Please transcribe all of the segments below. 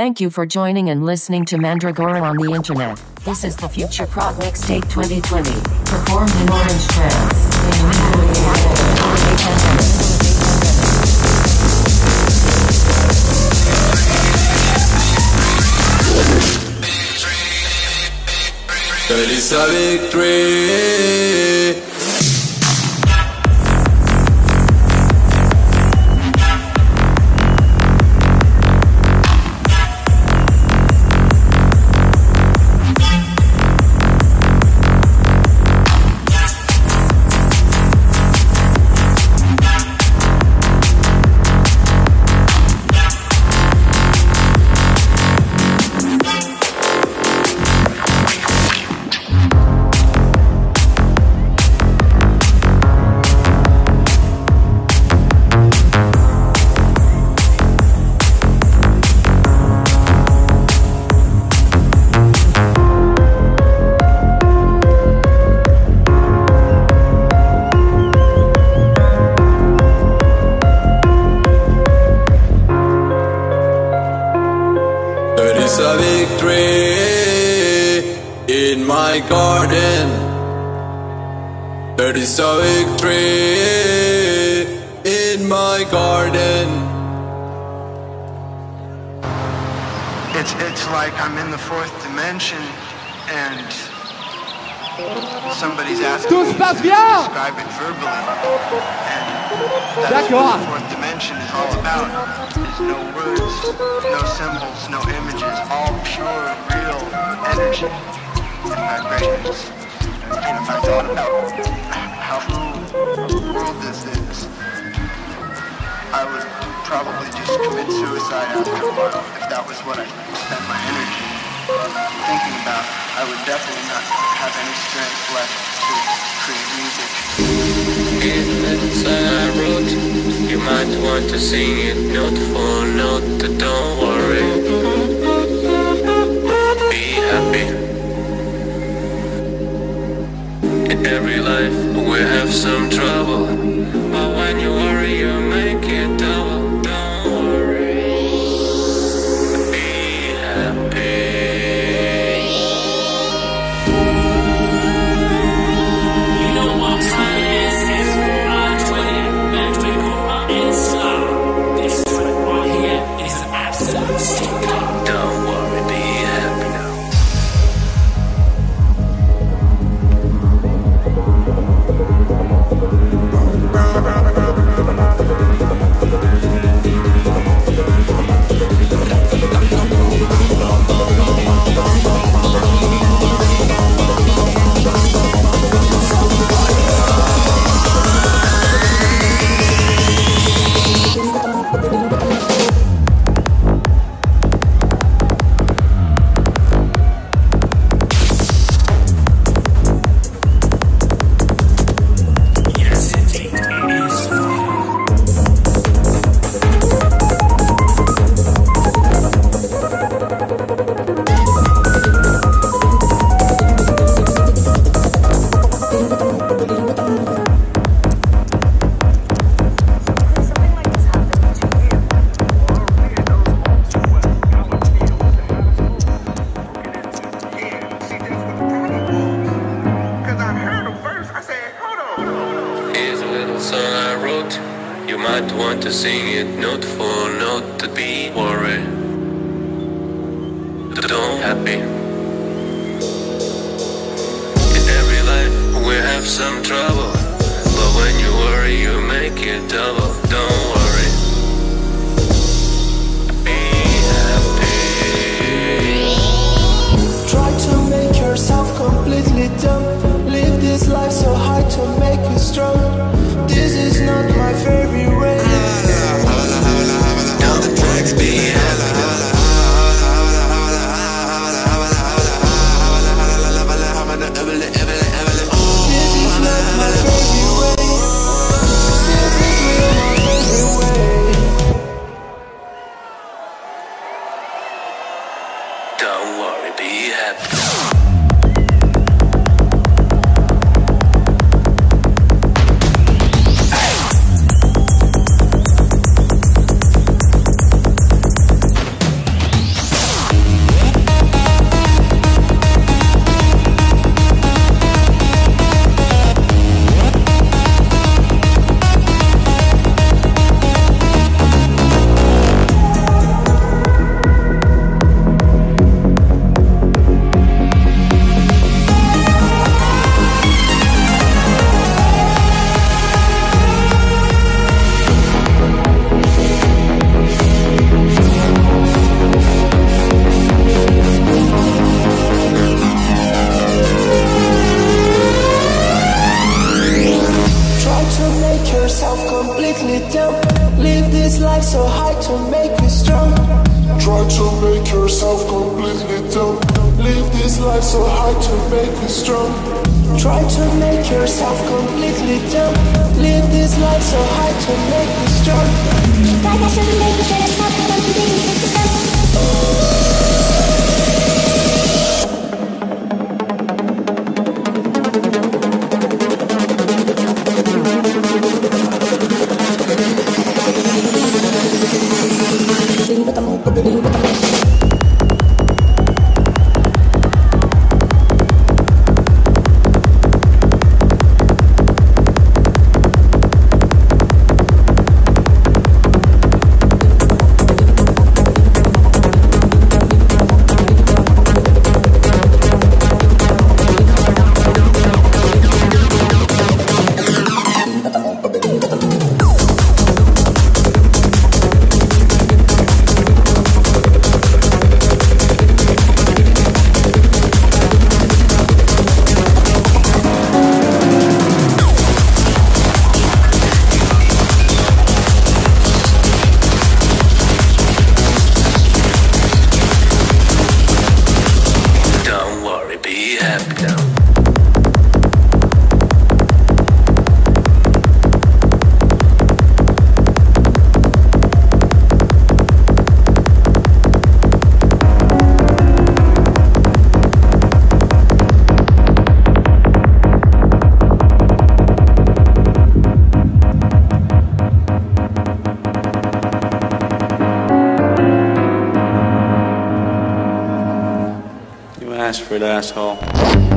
Thank you for joining and listening to Mandragora on the internet. This is the Future Prog Mixtape 2020, performed in Orange Trance. A victory. Is. There's no words, no symbols, no images, all pure, real energy and vibrations. And if I thought about how world this is, I would probably just commit suicide after a while if that was what I spent my energy thinking about. I would definitely not have any strength left to create music. Song I wrote, you might want to sing it note for note. Don't worry, be happy. In every life we have some trouble, but when you worry, Asked for it, asshole.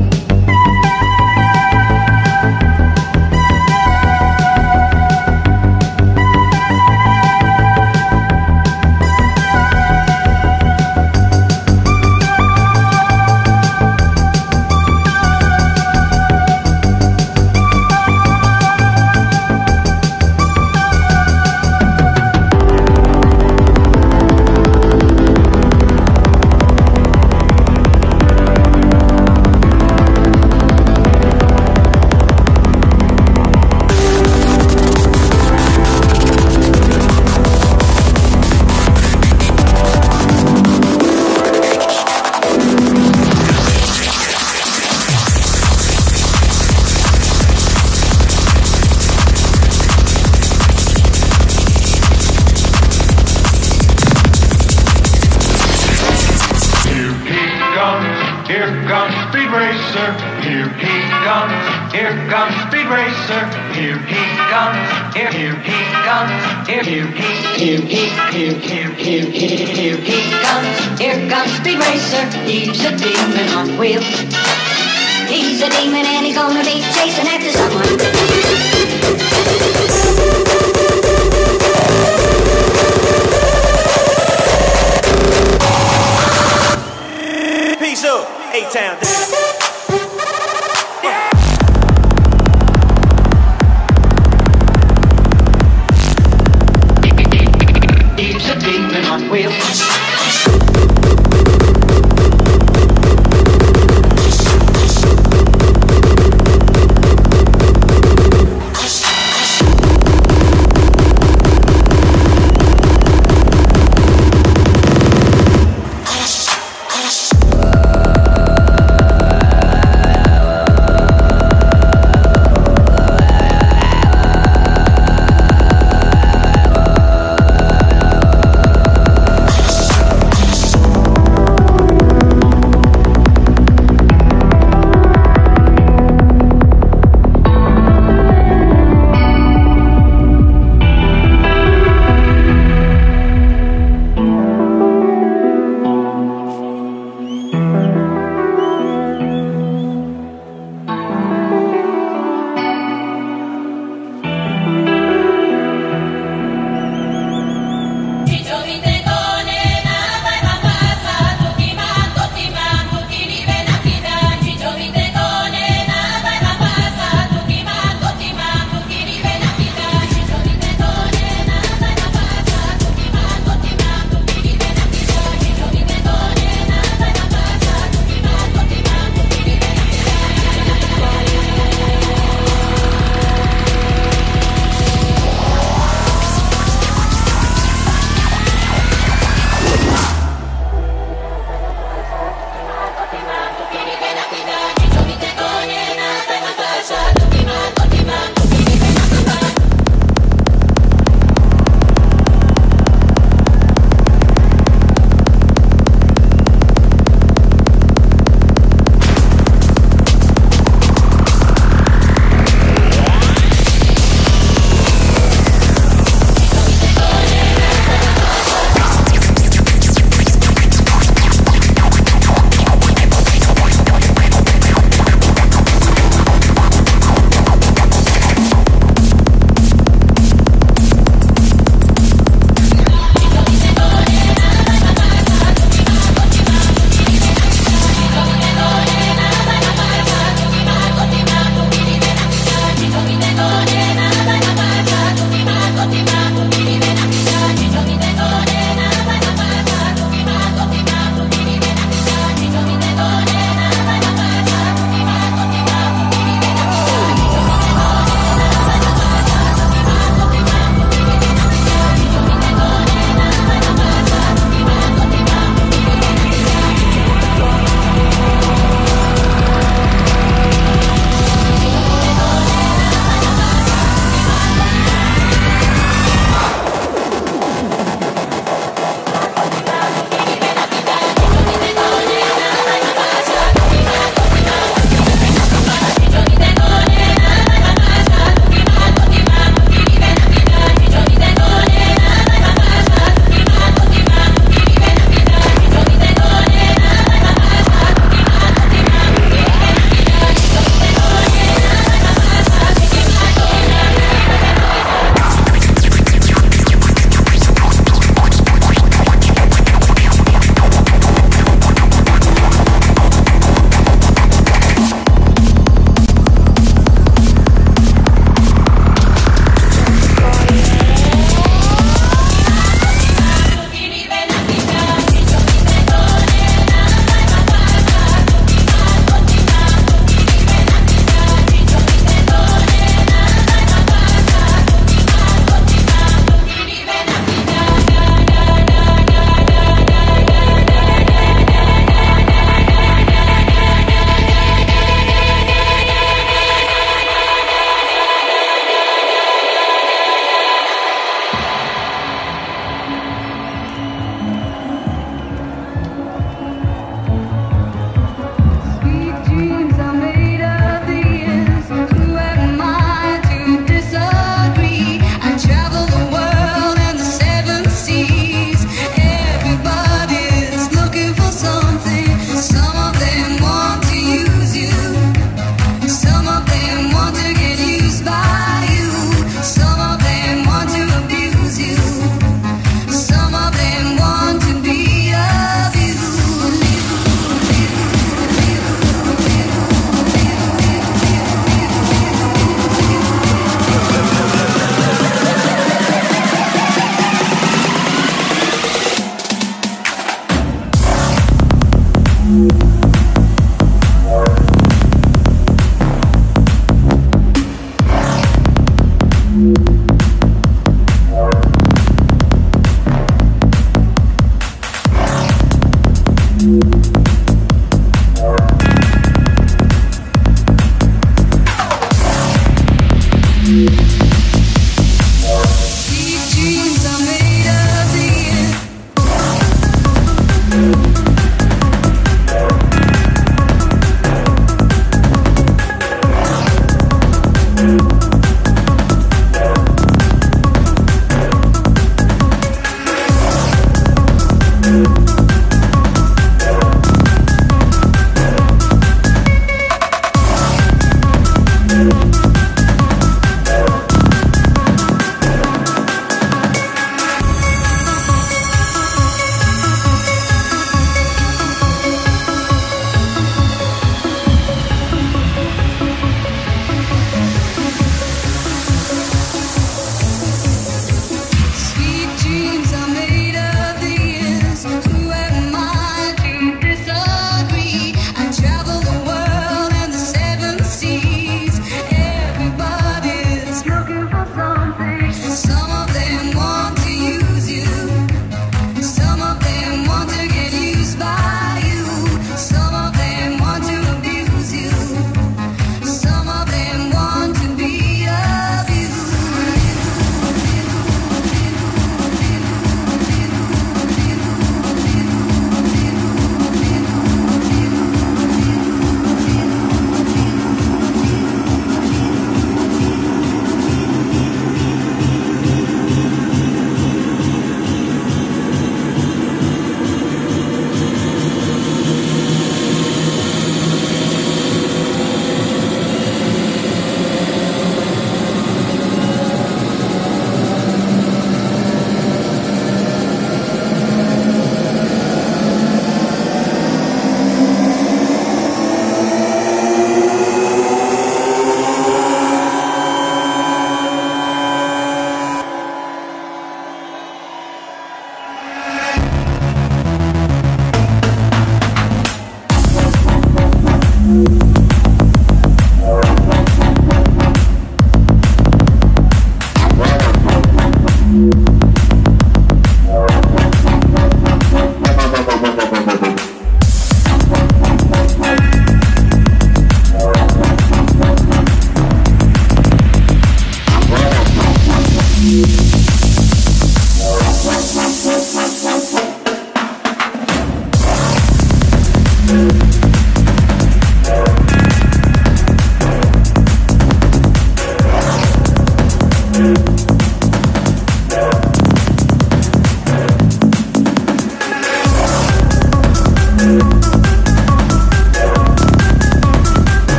He's a demon on wheels.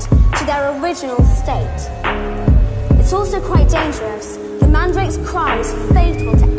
to their original state. It's also quite dangerous. The mandrake's cry is fatal to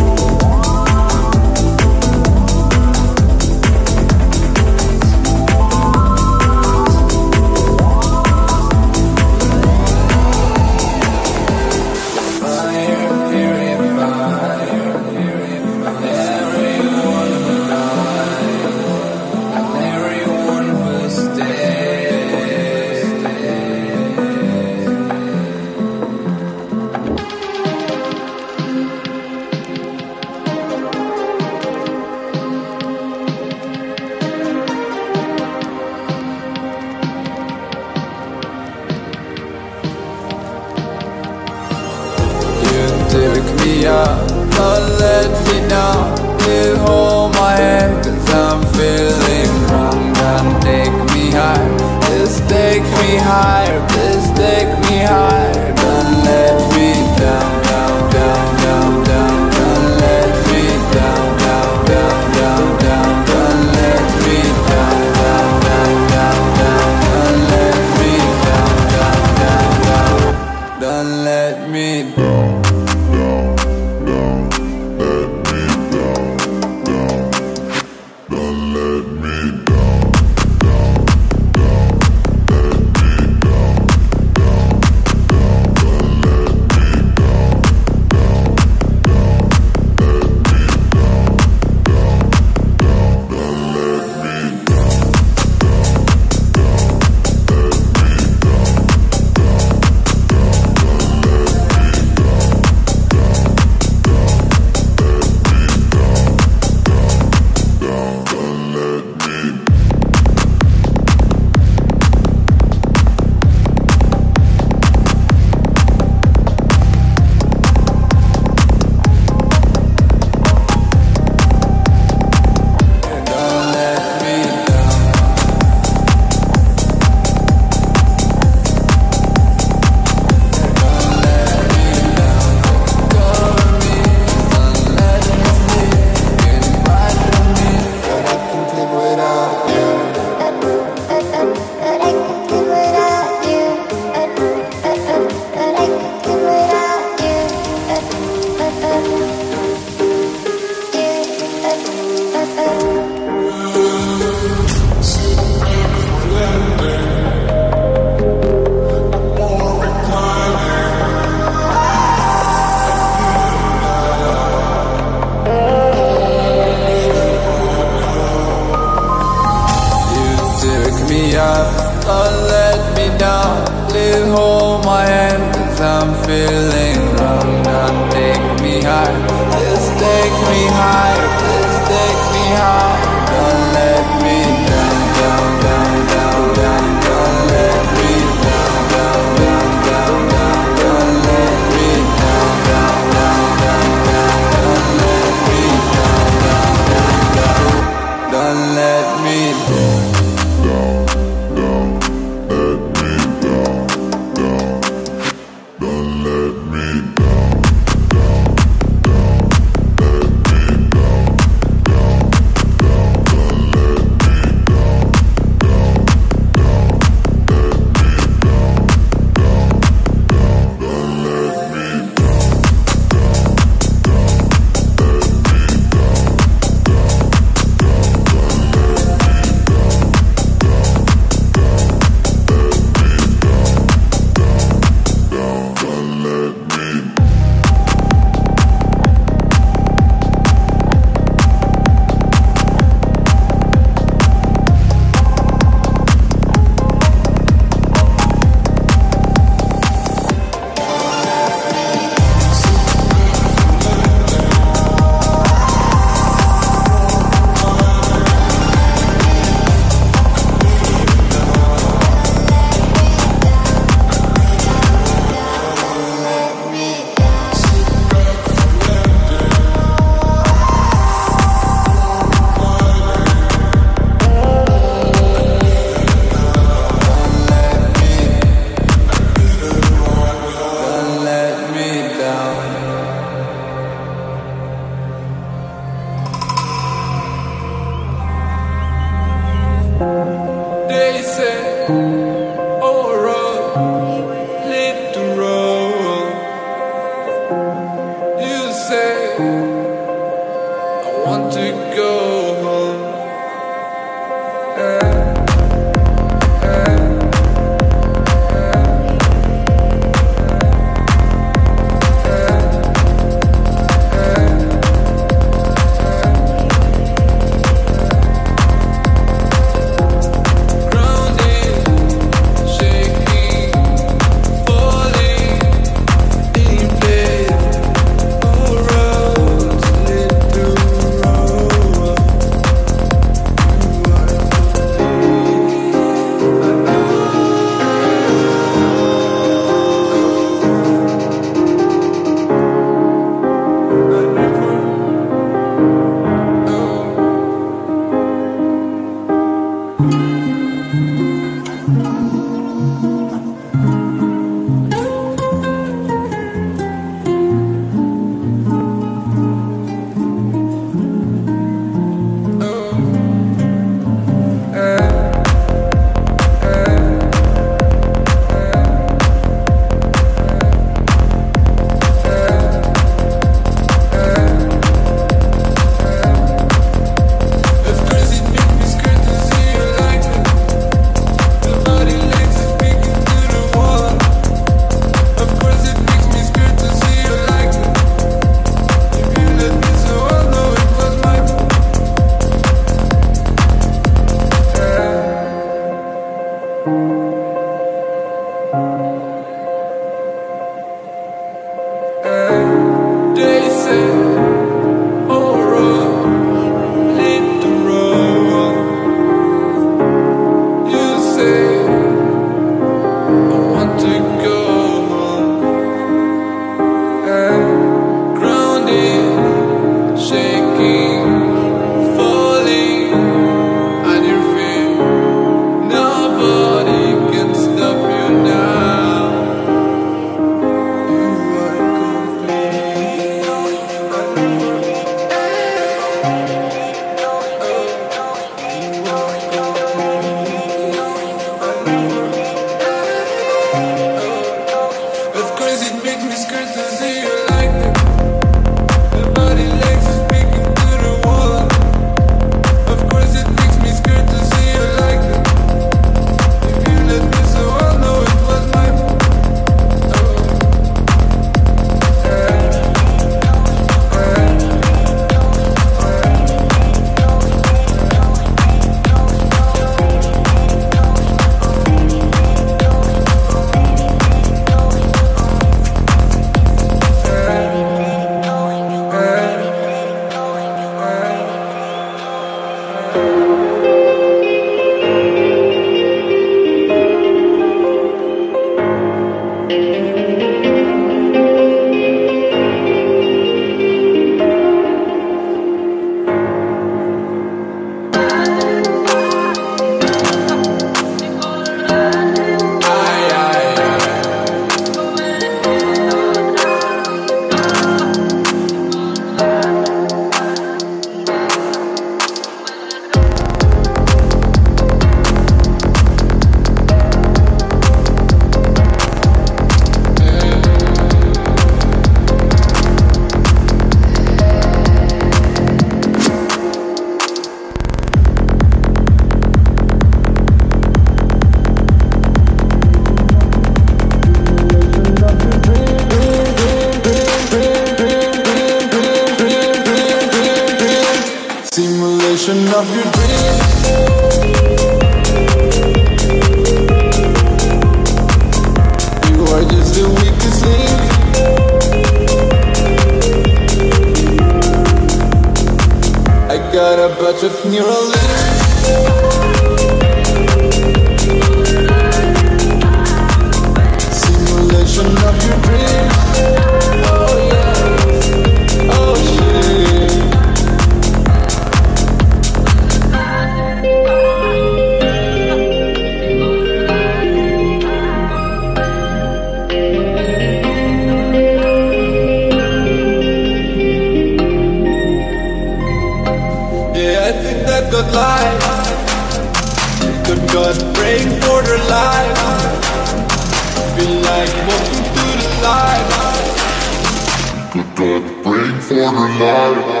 praying for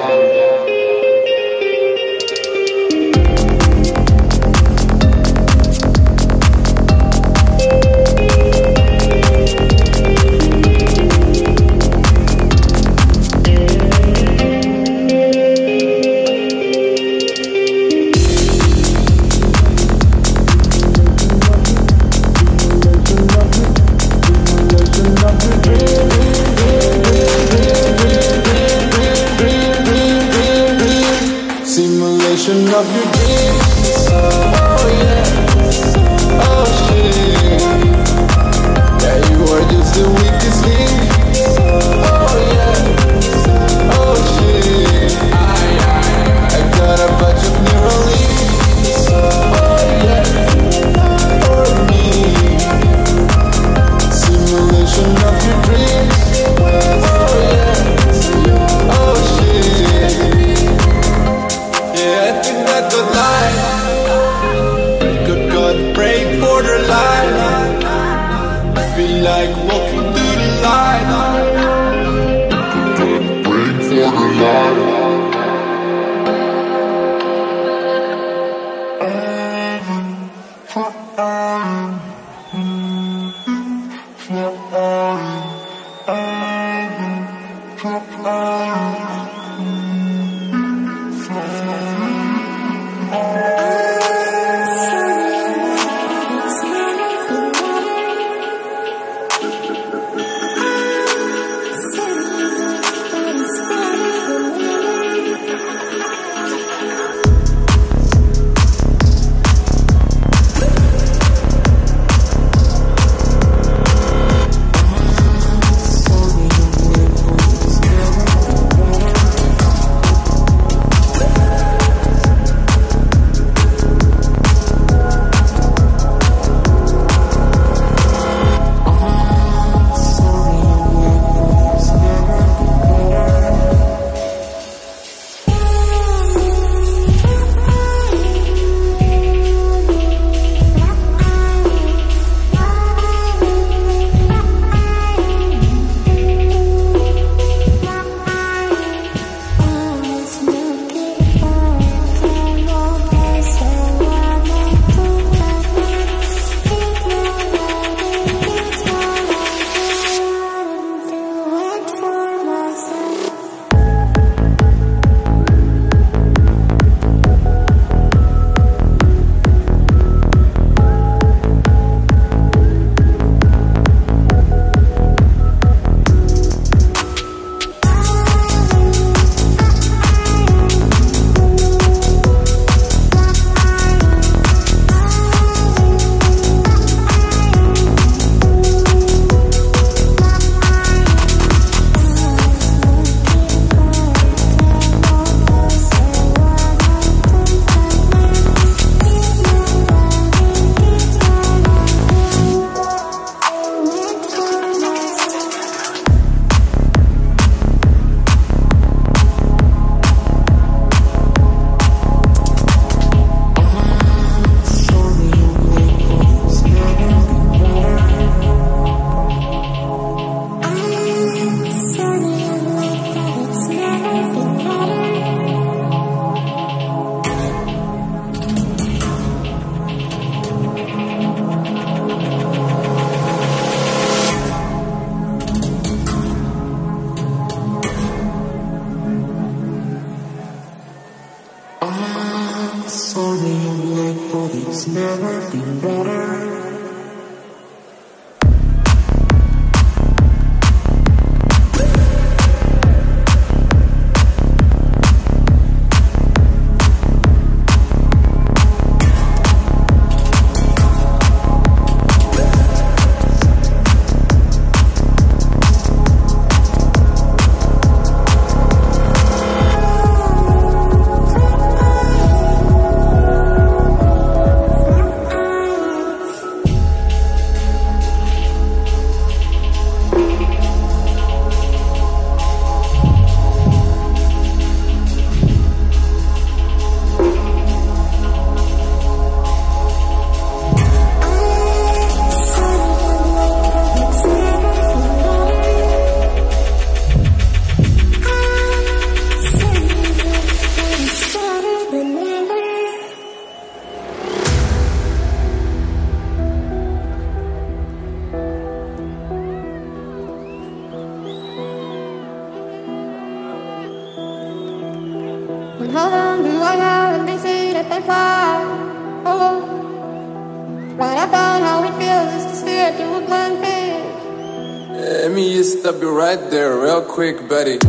me just stop you right there, real quick, buddy.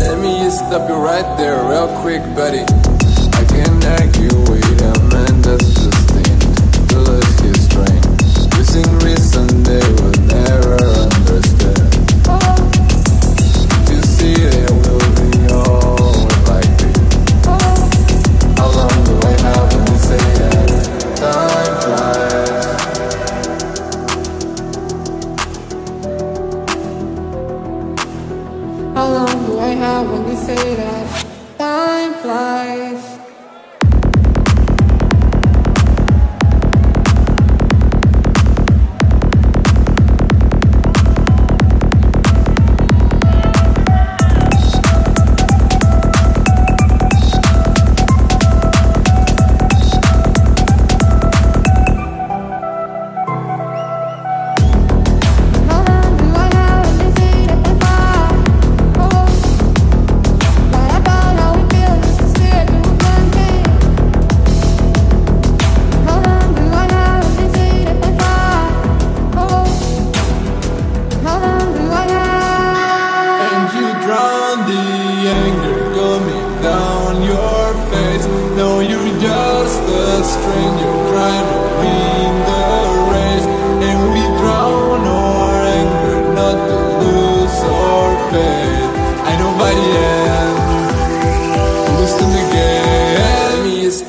Let me just stop you right there, real quick, buddy.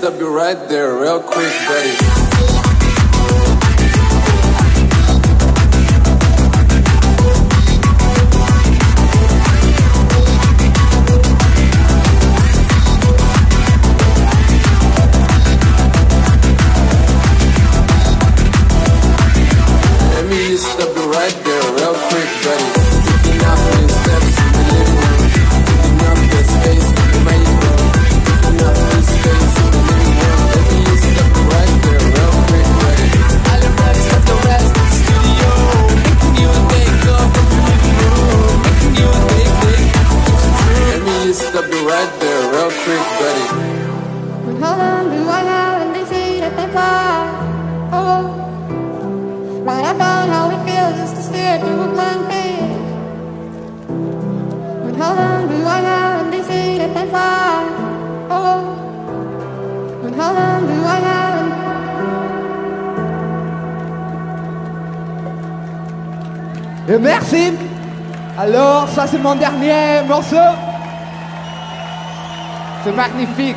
up you right there real quick, buddy. c'est mon dernier morceau. C'est magnifique.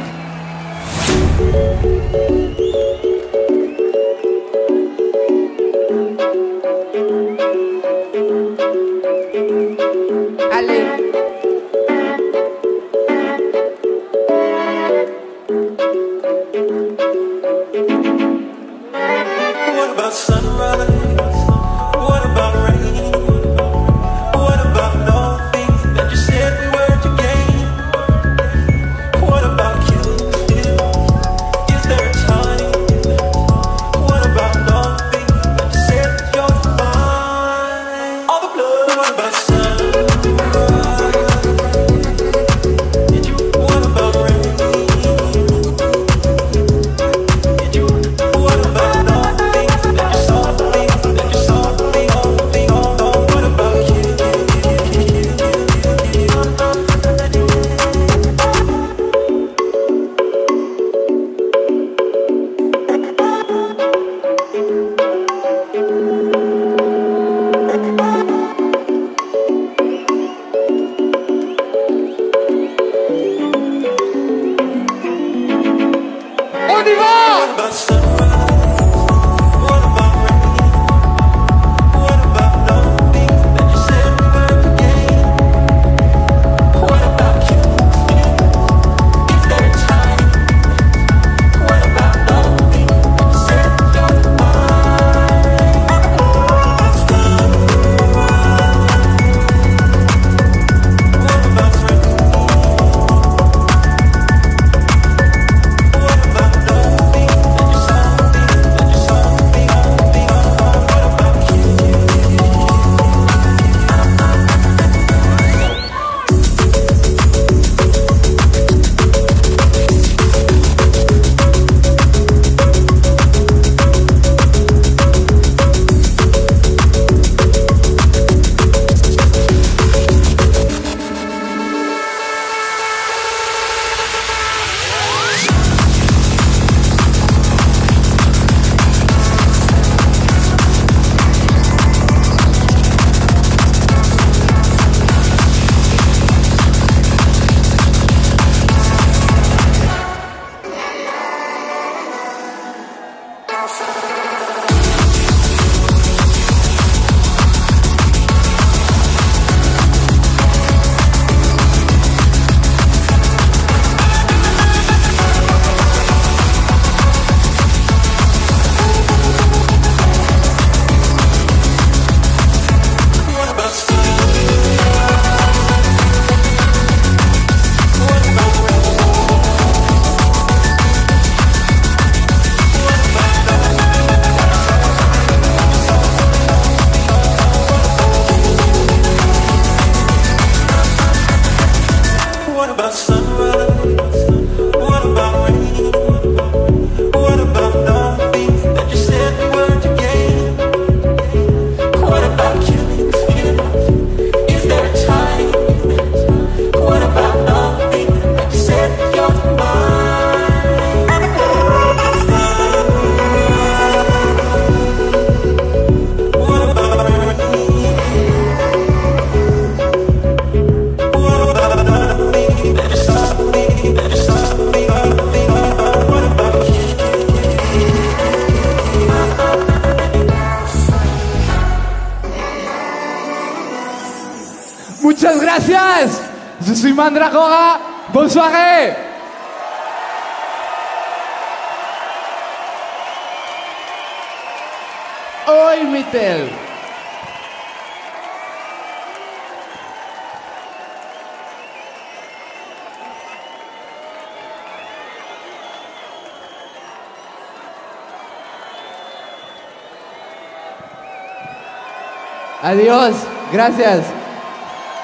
house. Bonne soirée. Hoy Mitel. Adiós. Gracias.